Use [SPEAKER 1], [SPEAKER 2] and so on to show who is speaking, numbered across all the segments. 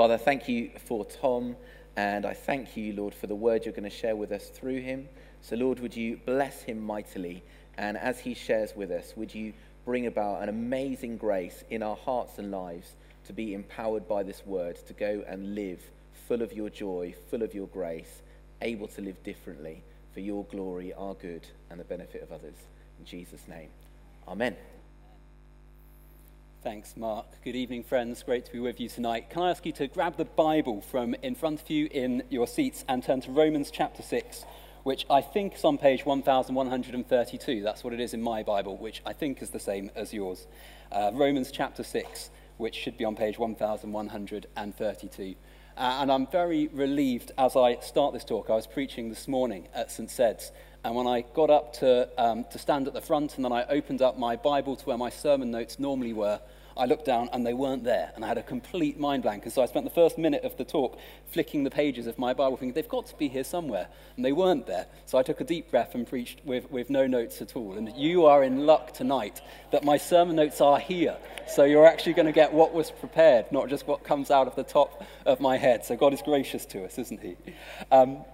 [SPEAKER 1] Father, thank you for Thom, and I thank you, Lord, for the word you're going to share with us through him. So, Lord, would you bless him mightily? And as he shares with us, would you bring about an amazing grace in our hearts and lives to be empowered by this word, to go and live full of your joy, full of your grace, able to live differently for your glory, our good, and the benefit of others. In Jesus' name, amen.
[SPEAKER 2] Thanks, Mark. Good evening, friends. Great to be with you tonight. Can I ask you to grab the Bible from in front of you in your seats and turn to Romans chapter 6, which I think is on page 1132. That's what it is in my Bible, which I think is the same as yours. Uh, Romans chapter 6, which should be on page 1132. Uh, and I'm very relieved as I start this talk. I was preaching this morning at St. Sed's, and when I got up to, um, to stand at the front and then I opened up my Bible to where my sermon notes normally were, I looked down and they weren't there. And I had a complete mind blank. And so I spent the first minute of the talk flicking the pages of my Bible, thinking, they've got to be here somewhere. And they weren't there. So I took a deep breath and preached with, with no notes at all. And you are in luck tonight that my sermon notes are here. So you're actually going to get what was prepared, not just what comes out of the top of my head. So God is gracious to us, isn't He? Um,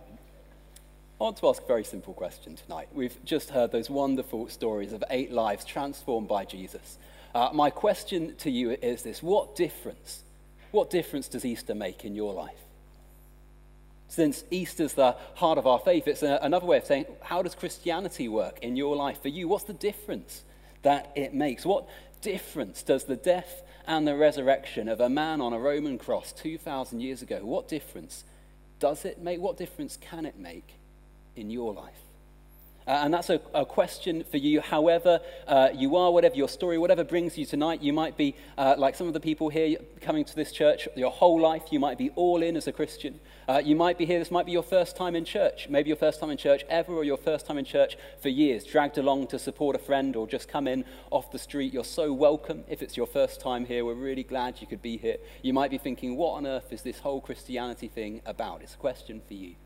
[SPEAKER 2] I want to ask a very simple question tonight. We've just heard those wonderful stories of eight lives transformed by Jesus. Uh, my question to you is this What difference? What difference does Easter make in your life? Since Easter's the heart of our faith, it's a, another way of saying, how does Christianity work in your life for you? What's the difference that it makes? What difference does the death and the resurrection of a man on a Roman cross 2,000 years ago, what difference does it make? What difference can it make in your life? Uh, and that's a, a, question for you, however uh, you are, whatever your story, whatever brings you tonight. You might be uh, like some of the people here coming to this church your whole life. You might be all in as a Christian. Uh, you might be here, this might be your first time in church, maybe your first time in church ever, or your first time in church for years, dragged along to support a friend or just come in off the street. You're so welcome if it's your first time here. We're really glad you could be here. You might be thinking, what on earth is this whole Christianity thing about? It's a question for you.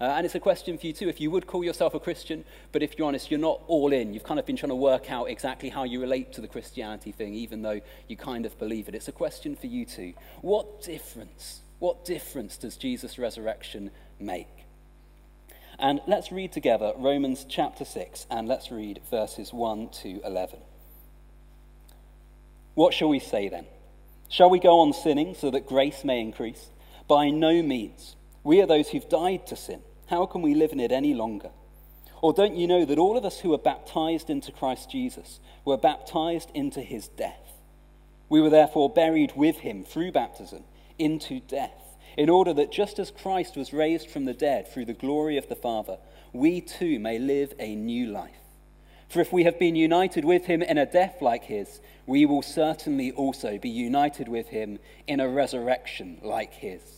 [SPEAKER 2] Uh, and it's a question for you too. If you would call yourself a Christian, but if you're honest, you're not all in. You've kind of been trying to work out exactly how you relate to the Christianity thing, even though you kind of believe it. It's a question for you too. What difference, what difference does Jesus' resurrection make? And let's read together Romans chapter 6, and let's read verses 1 to 11. What shall we say then? Shall we go on sinning so that grace may increase? By no means. We are those who've died to sin. How can we live in it any longer? Or don't you know that all of us who were baptized into Christ Jesus were baptized into his death? We were therefore buried with him through baptism into death, in order that just as Christ was raised from the dead through the glory of the Father, we too may live a new life. For if we have been united with him in a death like his, we will certainly also be united with him in a resurrection like his.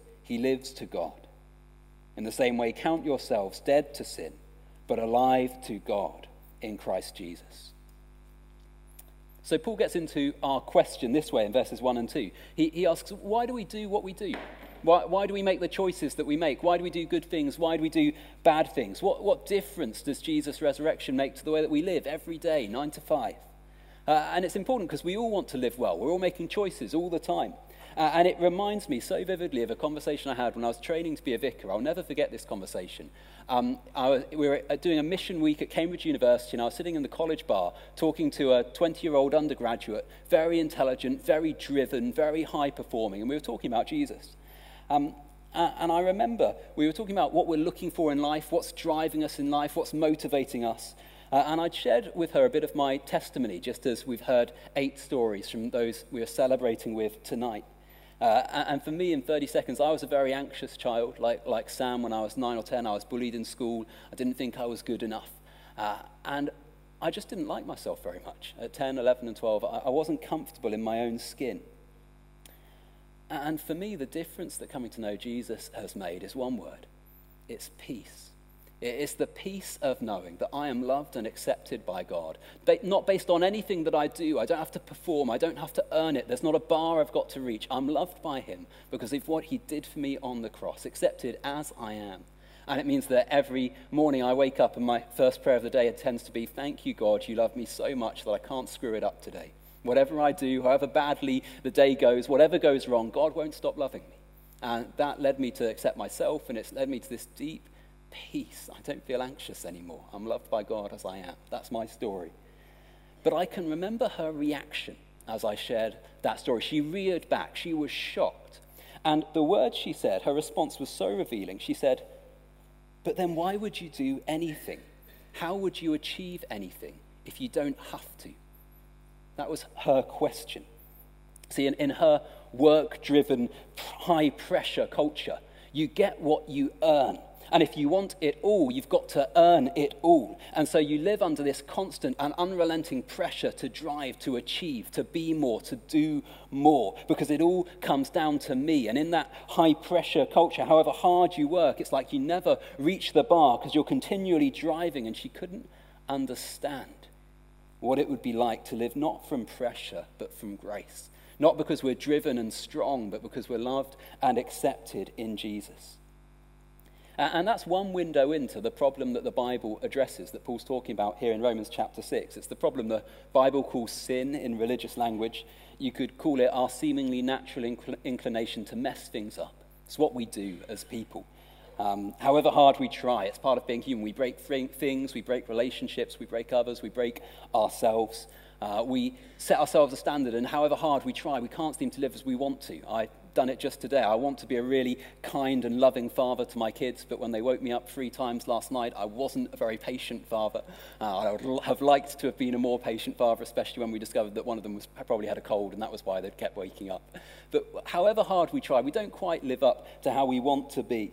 [SPEAKER 2] he lives to God. In the same way, count yourselves dead to sin, but alive to God in Christ Jesus. So Paul gets into our question this way in verses 1 and 2. He, he asks, Why do we do what we do? Why, why do we make the choices that we make? Why do we do good things? Why do we do bad things? What, what difference does Jesus' resurrection make to the way that we live every day, 9 to 5? Uh, and it's important because we all want to live well. We're all making choices all the time. Uh, and it reminds me so vividly of a conversation I had when I was training to be a vicar. I'll never forget this conversation. Um, was, we were uh, doing a mission week at Cambridge University, and I was sitting in the college bar talking to a 20 year old undergraduate, very intelligent, very driven, very high performing, and we were talking about Jesus. Um, and I remember we were talking about what we're looking for in life, what's driving us in life, what's motivating us. Uh, and I'd shared with her a bit of my testimony, just as we've heard eight stories from those we are celebrating with tonight. Uh, and for me, in 30 seconds, I was a very anxious child, like, like Sam when I was 9 or 10. I was bullied in school. I didn't think I was good enough. Uh, and I just didn't like myself very much. At 10, 11, and 12, I, I wasn't comfortable in my own skin. And for me, the difference that coming to know Jesus has made is one word it's peace. It's the peace of knowing that I am loved and accepted by God. Not based on anything that I do. I don't have to perform. I don't have to earn it. There's not a bar I've got to reach. I'm loved by Him because of what He did for me on the cross, accepted as I am. And it means that every morning I wake up and my first prayer of the day tends to be, Thank you, God, you love me so much that I can't screw it up today. Whatever I do, however badly the day goes, whatever goes wrong, God won't stop loving me. And that led me to accept myself, and it's led me to this deep peace. I don't feel anxious anymore. I'm loved by God as I am. That's my story. But I can remember her reaction as I shared that story. She reared back. She was shocked. And the words she said, her response was so revealing. She said, But then why would you do anything? How would you achieve anything if you don't have to? That was her question. See, in, in her work driven, high pressure culture, you get what you earn. And if you want it all, you've got to earn it all. And so you live under this constant and unrelenting pressure to drive, to achieve, to be more, to do more, because it all comes down to me. And in that high pressure culture, however hard you work, it's like you never reach the bar because you're continually driving. And she couldn't understand what it would be like to live not from pressure, but from grace. Not because we're driven and strong, but because we're loved and accepted in Jesus. And that's one window into the problem that the Bible addresses, that Paul's talking about here in Romans chapter 6. It's the problem the Bible calls sin in religious language. You could call it our seemingly natural incl- inclination to mess things up. It's what we do as people. Um, however hard we try, it's part of being human. We break things, we break relationships, we break others, we break ourselves. Uh, we set ourselves a standard, and however hard we try, we can't seem to live as we want to. I done it just today. I want to be a really kind and loving father to my kids, but when they woke me up three times last night, I wasn't a very patient father. Uh, I would have liked to have been a more patient father, especially when we discovered that one of them was, probably had a cold, and that was why they'd kept waking up. But however hard we try, we don't quite live up to how we want to be.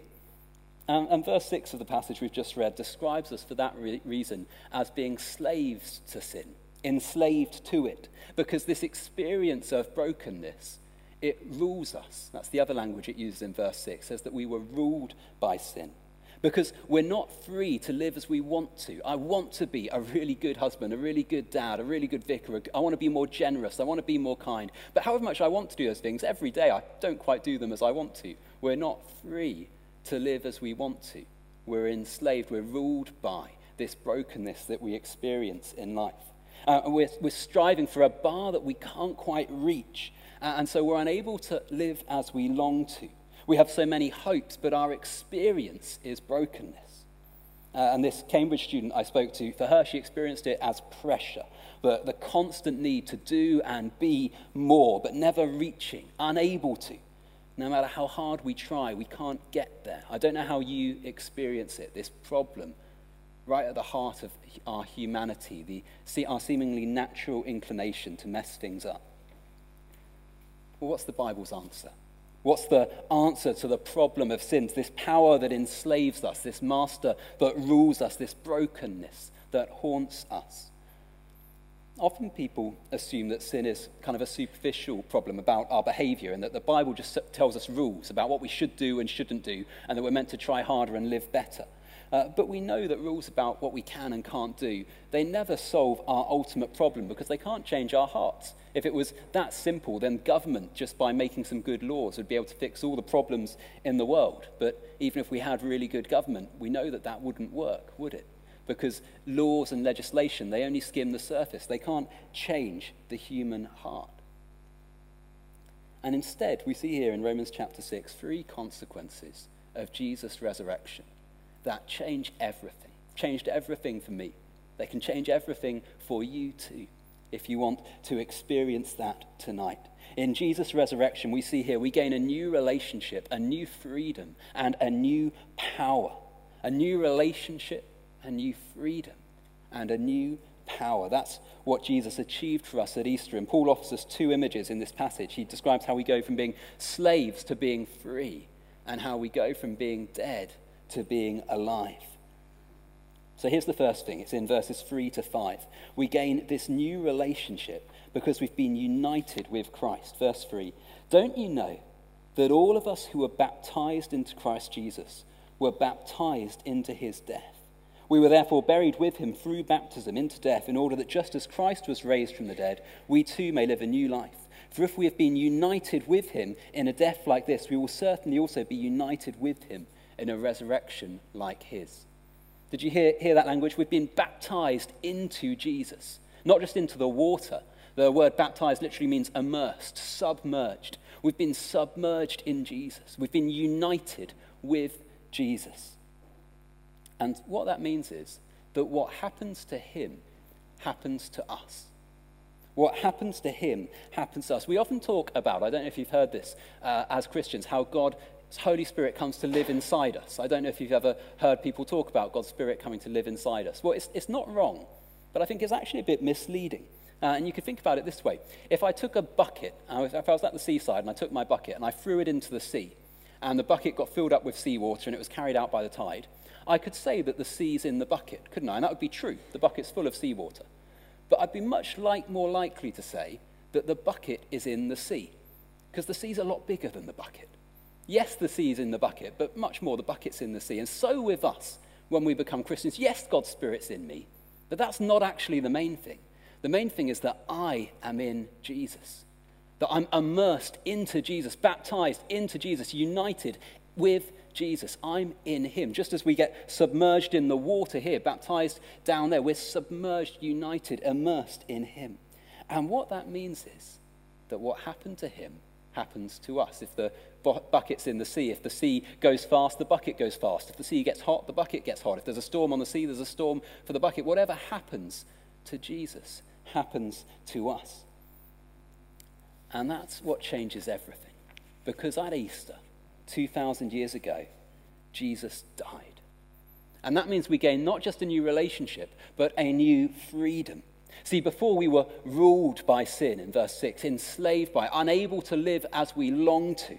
[SPEAKER 2] Um, and verse 6 of the passage we've just read describes us for that re- reason as being slaves to sin, enslaved to it, because this experience of brokenness it rules us. That's the other language it uses in verse 6. It says that we were ruled by sin. Because we're not free to live as we want to. I want to be a really good husband, a really good dad, a really good vicar. I want to be more generous. I want to be more kind. But however much I want to do those things, every day I don't quite do them as I want to. We're not free to live as we want to. We're enslaved. We're ruled by this brokenness that we experience in life. Uh, we're, we're striving for a bar that we can't quite reach and so we're unable to live as we long to. We have so many hopes, but our experience is brokenness. Uh, and this Cambridge student I spoke to, for her, she experienced it as pressure the, the constant need to do and be more, but never reaching, unable to. No matter how hard we try, we can't get there. I don't know how you experience it, this problem right at the heart of our humanity, the, our seemingly natural inclination to mess things up. Well, what's the Bible's answer? What's the answer to the problem of sins? This power that enslaves us, this master that rules us, this brokenness that haunts us. Often people assume that sin is kind of a superficial problem about our behavior and that the Bible just tells us rules about what we should do and shouldn't do and that we're meant to try harder and live better. Uh, but we know that rules about what we can and can't do, they never solve our ultimate problem because they can't change our hearts. If it was that simple, then government, just by making some good laws, would be able to fix all the problems in the world. But even if we had really good government, we know that that wouldn't work, would it? Because laws and legislation, they only skim the surface. They can't change the human heart. And instead, we see here in Romans chapter 6 three consequences of Jesus' resurrection that change everything. Changed everything for me. They can change everything for you too, if you want to experience that tonight. In Jesus' resurrection, we see here we gain a new relationship, a new freedom, and a new power. A new relationship, a new freedom, and a new power. That's what Jesus achieved for us at Easter. And Paul offers us two images in this passage. He describes how we go from being slaves to being free, and how we go from being dead to being alive. So here's the first thing it's in verses 3 to 5. We gain this new relationship because we've been united with Christ. Verse 3 Don't you know that all of us who were baptized into Christ Jesus were baptized into his death. We were therefore buried with him through baptism into death, in order that just as Christ was raised from the dead, we too may live a new life. For if we have been united with him in a death like this, we will certainly also be united with him in a resurrection like his. Did you hear, hear that language? We've been baptized into Jesus, not just into the water. The word baptized literally means immersed, submerged. We've been submerged in Jesus. We've been united with Jesus. And what that means is that what happens to him happens to us. What happens to him happens to us. We often talk about, I don't know if you've heard this uh, as Christians, how God's Holy Spirit comes to live inside us. I don't know if you've ever heard people talk about God's Spirit coming to live inside us. Well, it's, it's not wrong, but I think it's actually a bit misleading. Uh, and you could think about it this way if I took a bucket, if I was at the seaside and I took my bucket and I threw it into the sea, and the bucket got filled up with seawater and it was carried out by the tide, I could say that the sea's in the bucket, couldn't I? And that would be true. The bucket's full of seawater. But I'd be much like, more likely to say that the bucket is in the sea, because the sea's a lot bigger than the bucket. Yes, the sea's in the bucket, but much more, the bucket's in the sea. And so with us, when we become Christians, yes, God's Spirit's in me, but that's not actually the main thing. The main thing is that I am in Jesus, that I'm immersed into Jesus, baptized into Jesus, united with Jesus. I'm in him. Just as we get submerged in the water here, baptized down there, we're submerged, united, immersed in him. And what that means is that what happened to him happens to us. If the bucket's in the sea, if the sea goes fast, the bucket goes fast. If the sea gets hot, the bucket gets hot. If there's a storm on the sea, there's a storm for the bucket. Whatever happens to Jesus happens to us. And that's what changes everything. Because at Easter, 2,000 years ago, Jesus died. And that means we gain not just a new relationship, but a new freedom. See, before we were ruled by sin, in verse 6, enslaved by, unable to live as we long to.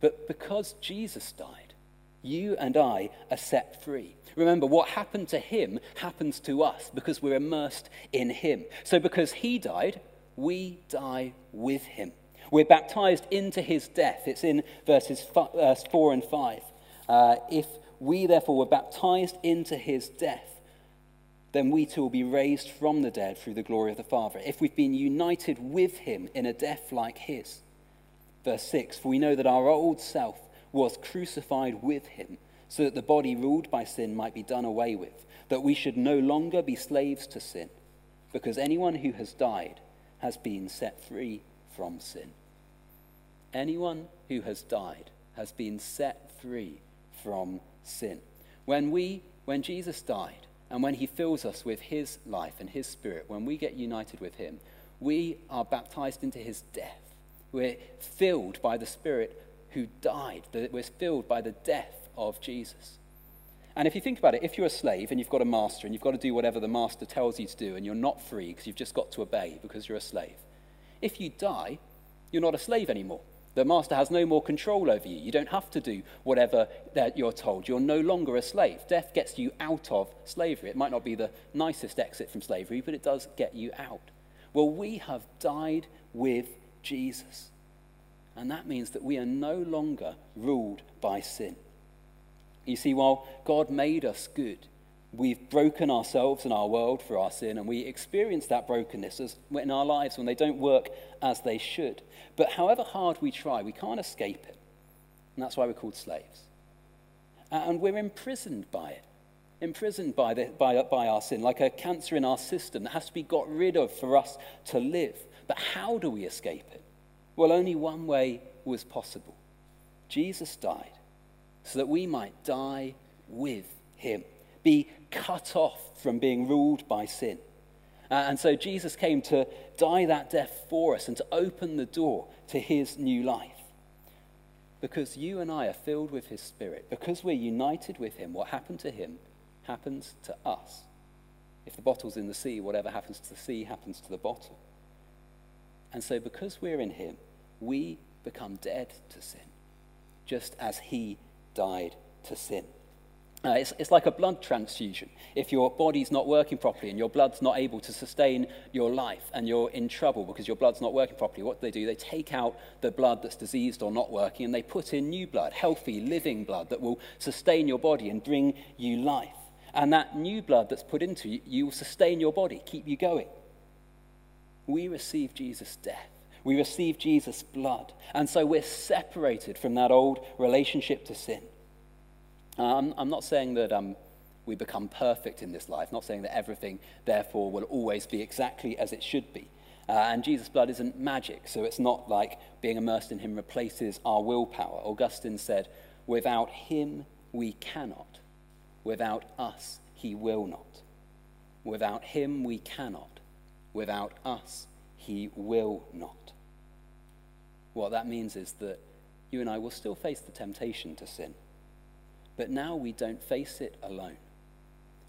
[SPEAKER 2] But because Jesus died, you and I are set free. Remember, what happened to him happens to us because we're immersed in him. So, because he died, we die with him. We're baptized into his death. It's in verses 4 and 5. Uh, if we therefore were baptized into his death, then we too will be raised from the dead through the glory of the Father. If we've been united with him in a death like his. Verse 6 For we know that our old self was crucified with him, so that the body ruled by sin might be done away with, that we should no longer be slaves to sin, because anyone who has died has been set free from sin. Anyone who has died has been set free from sin. When we when Jesus died and when he fills us with his life and his spirit, when we get united with him, we are baptized into his death. We're filled by the spirit who died, we're filled by the death of Jesus. And if you think about it, if you're a slave and you've got a master and you've got to do whatever the master tells you to do and you're not free because you've just got to obey because you're a slave, if you die, you're not a slave anymore. The master has no more control over you. You don't have to do whatever that you're told. You're no longer a slave. Death gets you out of slavery. It might not be the nicest exit from slavery, but it does get you out. Well, we have died with Jesus. And that means that we are no longer ruled by sin. You see, while God made us good, we've broken ourselves and our world for our sin, and we experience that brokenness in our lives when they don't work as they should. But however hard we try, we can't escape it. And that's why we're called slaves. And we're imprisoned by it, imprisoned by, the, by, by our sin, like a cancer in our system that has to be got rid of for us to live. But how do we escape it? Well, only one way was possible Jesus died so that we might die with him be cut off from being ruled by sin. Uh, and so Jesus came to die that death for us and to open the door to his new life. Because you and I are filled with his spirit, because we're united with him, what happened to him happens to us. If the bottle's in the sea, whatever happens to the sea happens to the bottle. And so, because we're in him, we become dead to sin, just as he died to sin. Uh, it's, it's like a blood transfusion. If your body's not working properly and your blood's not able to sustain your life and you're in trouble because your blood's not working properly, what do they do? They take out the blood that's diseased or not working and they put in new blood, healthy, living blood that will sustain your body and bring you life. And that new blood that's put into you, you will sustain your body, keep you going. We receive Jesus' death. We receive Jesus' blood. And so we're separated from that old relationship to sin. I'm not saying that um, we become perfect in this life, not saying that everything, therefore, will always be exactly as it should be. Uh, and Jesus' blood isn't magic, so it's not like being immersed in Him replaces our willpower. Augustine said, Without Him, we cannot. Without us, He will not. Without Him, we cannot. Without us, He will not. What that means is that you and I will still face the temptation to sin. But now we don't face it alone.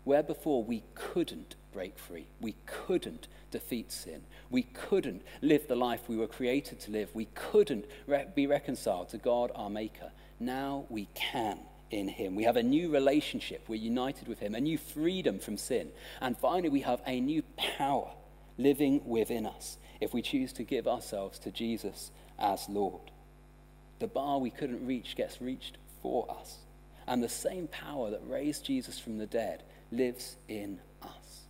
[SPEAKER 2] Where before we couldn't break free, we couldn't defeat sin, we couldn't live the life we were created to live, we couldn't re- be reconciled to God our Maker, now we can in Him. We have a new relationship, we're united with Him, a new freedom from sin. And finally, we have a new power living within us if we choose to give ourselves to Jesus as Lord. The bar we couldn't reach gets reached for us. And the same power that raised Jesus from the dead lives in us.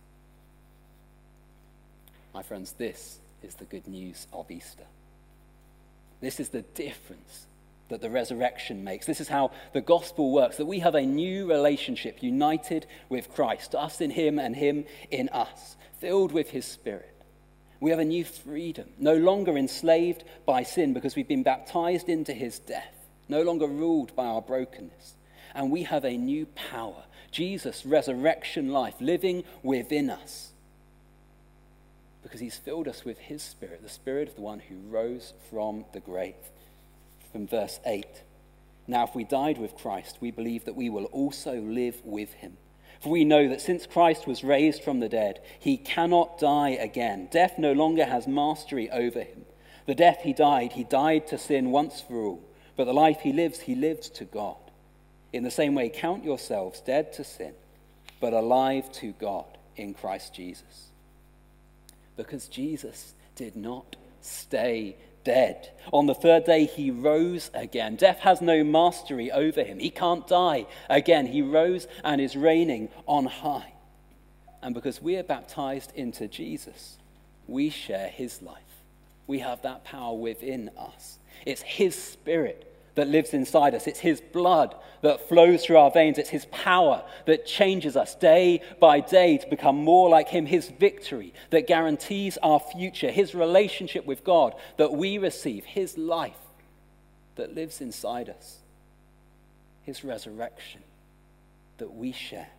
[SPEAKER 2] My friends, this is the good news of Easter. This is the difference that the resurrection makes. This is how the gospel works that we have a new relationship united with Christ, us in Him and Him in us, filled with His Spirit. We have a new freedom, no longer enslaved by sin because we've been baptized into His death, no longer ruled by our brokenness and we have a new power Jesus' resurrection life living within us. Because he's filled us with his spirit, the spirit of the one who rose from the grave. From verse 8 Now, if we died with Christ, we believe that we will also live with him. For we know that since Christ was raised from the dead, he cannot die again. Death no longer has mastery over him. The death he died, he died to sin once for all. But the life he lives, he lives to God. In the same way, count yourselves dead to sin, but alive to God in Christ Jesus. Because Jesus did not stay dead. On the third day, he rose again. Death has no mastery over him. He can't die again. He rose and is reigning on high. And because we are baptized into Jesus, we share his life. We have that power within us. It's his spirit that lives inside us. It's His blood that flows through our veins. It's His power that changes us day by day to become more like Him. His victory that guarantees our future. His relationship with God that we receive. His life that lives inside us. His resurrection that we share.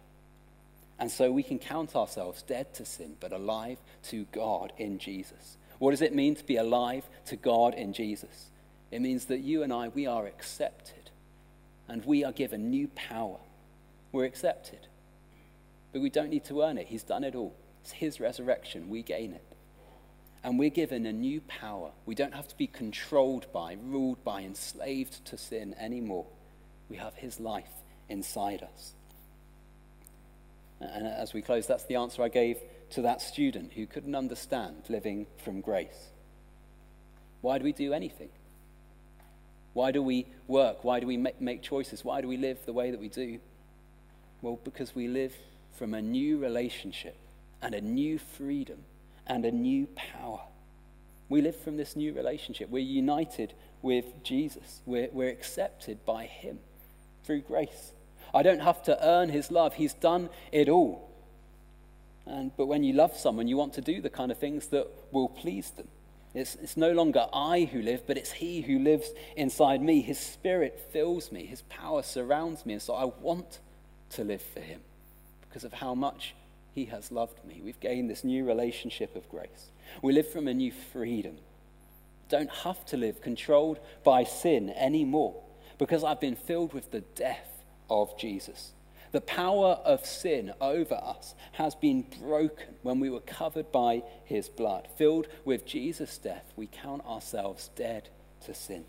[SPEAKER 2] And so we can count ourselves dead to sin, but alive to God in Jesus. What does it mean to be alive to God in Jesus? It means that you and I, we are accepted and we are given new power. We're accepted. But we don't need to earn it. He's done it all. It's His resurrection. We gain it. And we're given a new power. We don't have to be controlled by, ruled by, enslaved to sin anymore. We have His life inside us. And as we close, that's the answer I gave to that student who couldn't understand living from grace. Why do we do anything? Why do we work? Why do we make choices? Why do we live the way that we do? Well, because we live from a new relationship and a new freedom and a new power. We live from this new relationship. We're united with Jesus, we're, we're accepted by Him through grace. I don't have to earn His love, He's done it all. And, but when you love someone, you want to do the kind of things that will please them. It's, it's no longer I who live, but it's He who lives inside me. His Spirit fills me, His power surrounds me. And so I want to live for Him because of how much He has loved me. We've gained this new relationship of grace. We live from a new freedom. Don't have to live controlled by sin anymore because I've been filled with the death of Jesus. The power of sin over us has been broken when we were covered by his blood. Filled with Jesus' death, we count ourselves dead to sin.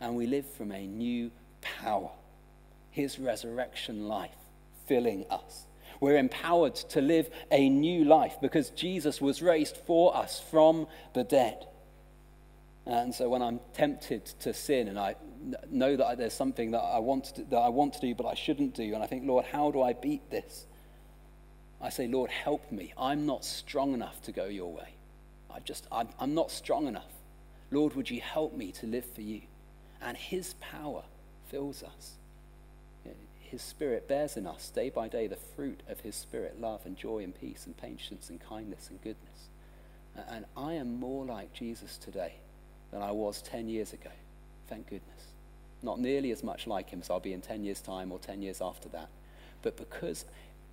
[SPEAKER 2] And we live from a new power. his resurrection life filling us. We're empowered to live a new life because Jesus was raised for us from the dead. And so when I'm tempted to sin and I know that there's something that I want to, that I want to do but I shouldn't do, and I think, Lord, how do I beat this? I say, Lord, help me. I'm not strong enough to go your way. I just, I'm, I'm not strong enough. Lord, would you help me to live for you? And his power fills us. His Spirit bears in us day by day the fruit of His Spirit love and joy and peace and patience and kindness and goodness. And I am more like Jesus today than I was 10 years ago. Thank goodness. Not nearly as much like Him as I'll be in 10 years' time or 10 years after that. But because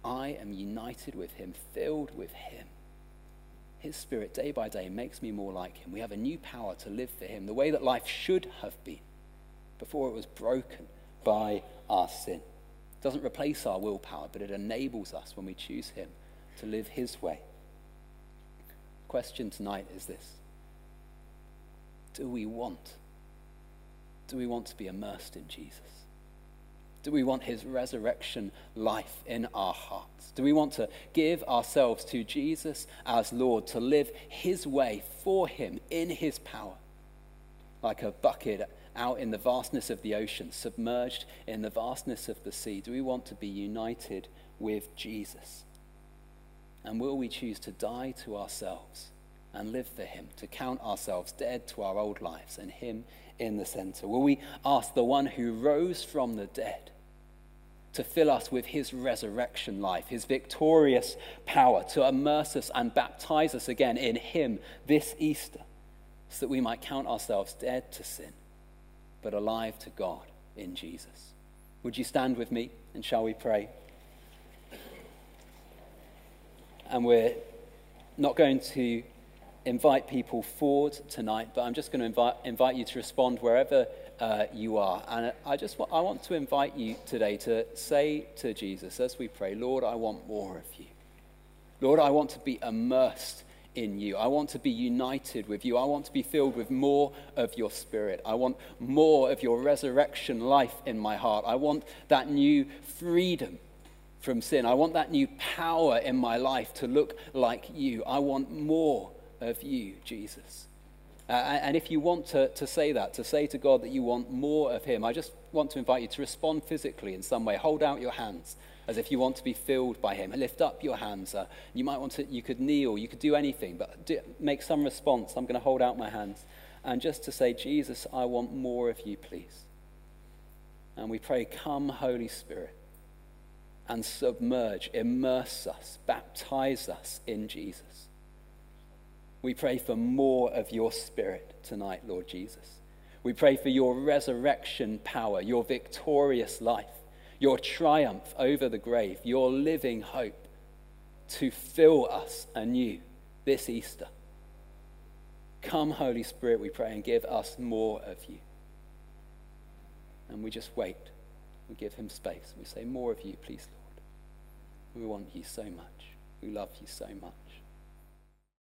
[SPEAKER 2] I am united with Him, filled with Him, His Spirit day by day makes me more like Him. We have a new power to live for Him, the way that life should have been before it was broken by our sin It doesn't replace our willpower, but it enables us when we choose Him to live His way. The question tonight is this Do we want? Do we want to be immersed in Jesus? Do we want his resurrection life in our hearts? Do we want to give ourselves to Jesus as Lord, to live his way for him in his power? Like a bucket out in the vastness of the ocean, submerged in the vastness of the sea? Do we want to be united with Jesus? And will we choose to die to ourselves and live for Him, to count ourselves dead to our old lives and Him in the center? Will we ask the one who rose from the dead to fill us with His resurrection life, His victorious power, to immerse us and baptize us again in Him this Easter, so that we might count ourselves dead to sin but alive to God in Jesus. Would you stand with me and shall we pray? And we're not going to invite people forward tonight, but I'm just going to invite, invite you to respond wherever uh, you are. And I just want, I want to invite you today to say to Jesus as we pray, Lord, I want more of you. Lord, I want to be immersed in you. I want to be united with you. I want to be filled with more of your spirit. I want more of your resurrection life in my heart. I want that new freedom from sin. I want that new power in my life to look like you. I want more of you, Jesus. Uh, and if you want to, to say that, to say to God that you want more of Him, I just want to invite you to respond physically in some way. Hold out your hands as if you want to be filled by him. Lift up your hands. Uh, you might want to, you could kneel, you could do anything, but do, make some response. I'm going to hold out my hands. And just to say, Jesus, I want more of you, please. And we pray, come, Holy Spirit, and submerge, immerse us, baptize us in Jesus. We pray for more of your spirit tonight, Lord Jesus. We pray for your resurrection power, your victorious life your triumph over the grave, your living hope to fill us anew this Easter. Come, Holy Spirit, we pray, and give us more of you. And we just wait. We give him space. We say, More of you, please, Lord. We want you so much. We love you so much.